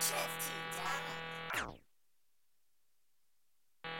Shifty Dummy.